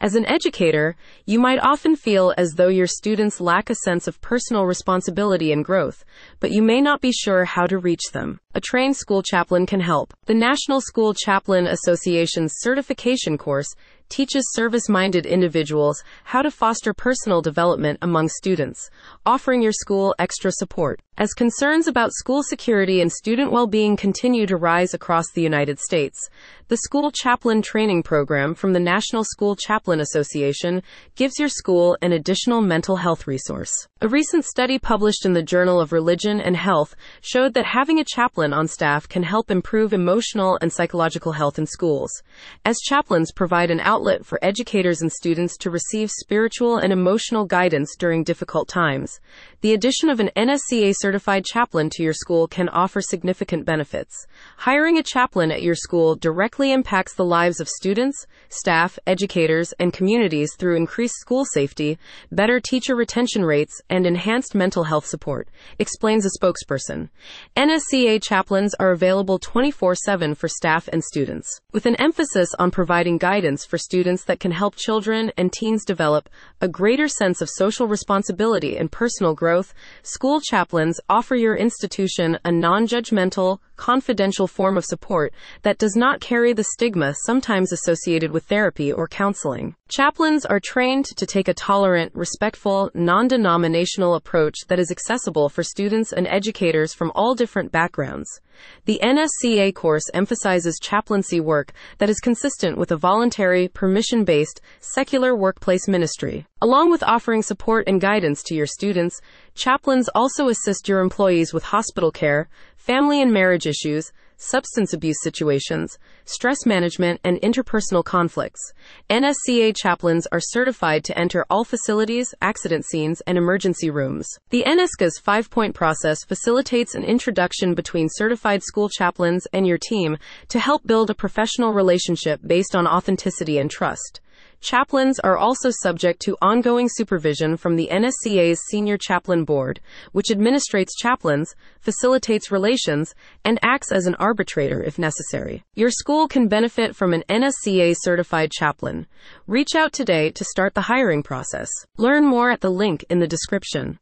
As an educator, you might often feel as though your students lack a sense of personal responsibility and growth, but you may not be sure how to reach them. A trained school chaplain can help. The National School Chaplain Association's certification course teaches service minded individuals how to foster personal development among students, offering your school extra support. As concerns about school security and student well being continue to rise across the United States, the School Chaplain Training Program from the National School Chaplain Association gives your school an additional mental health resource. A recent study published in the Journal of Religion and Health showed that having a chaplain on staff can help improve emotional and psychological health in schools, as chaplains provide an outlet for educators and students to receive spiritual and emotional guidance during difficult times. The addition of an NSCA certified chaplain to your school can offer significant benefits. Hiring a chaplain at your school directly impacts the lives of students, staff, educators, and communities through increased school safety, better teacher retention rates, and enhanced mental health support, explains a spokesperson. NSCA chaplains are available 24 7 for staff and students, with an emphasis on providing guidance for students that can help children and teens develop a greater sense of social responsibility and personal growth. School chaplains offer your institution a non judgmental, confidential form of support that does not carry the stigma sometimes associated with therapy or counseling. Chaplains are trained to take a tolerant, respectful, non denominational approach that is accessible for students and educators from all different backgrounds. The NSCA course emphasizes chaplaincy work that is consistent with a voluntary, permission based, secular workplace ministry. Along with offering support and guidance to your students, chaplains also assist your employees with hospital care, family and marriage issues, substance abuse situations, stress management, and interpersonal conflicts. NSCA chaplains are certified to enter all facilities, accident scenes, and emergency rooms. The NSCA's five point process facilitates an introduction between certified school chaplains and your team to help build a professional relationship based on authenticity and trust. Chaplains are also subject to ongoing supervision from the NSCA's Senior Chaplain Board, which administrates chaplains, facilitates relations, and acts as an arbitrator if necessary. Your school can benefit from an NSCA certified chaplain. Reach out today to start the hiring process. Learn more at the link in the description.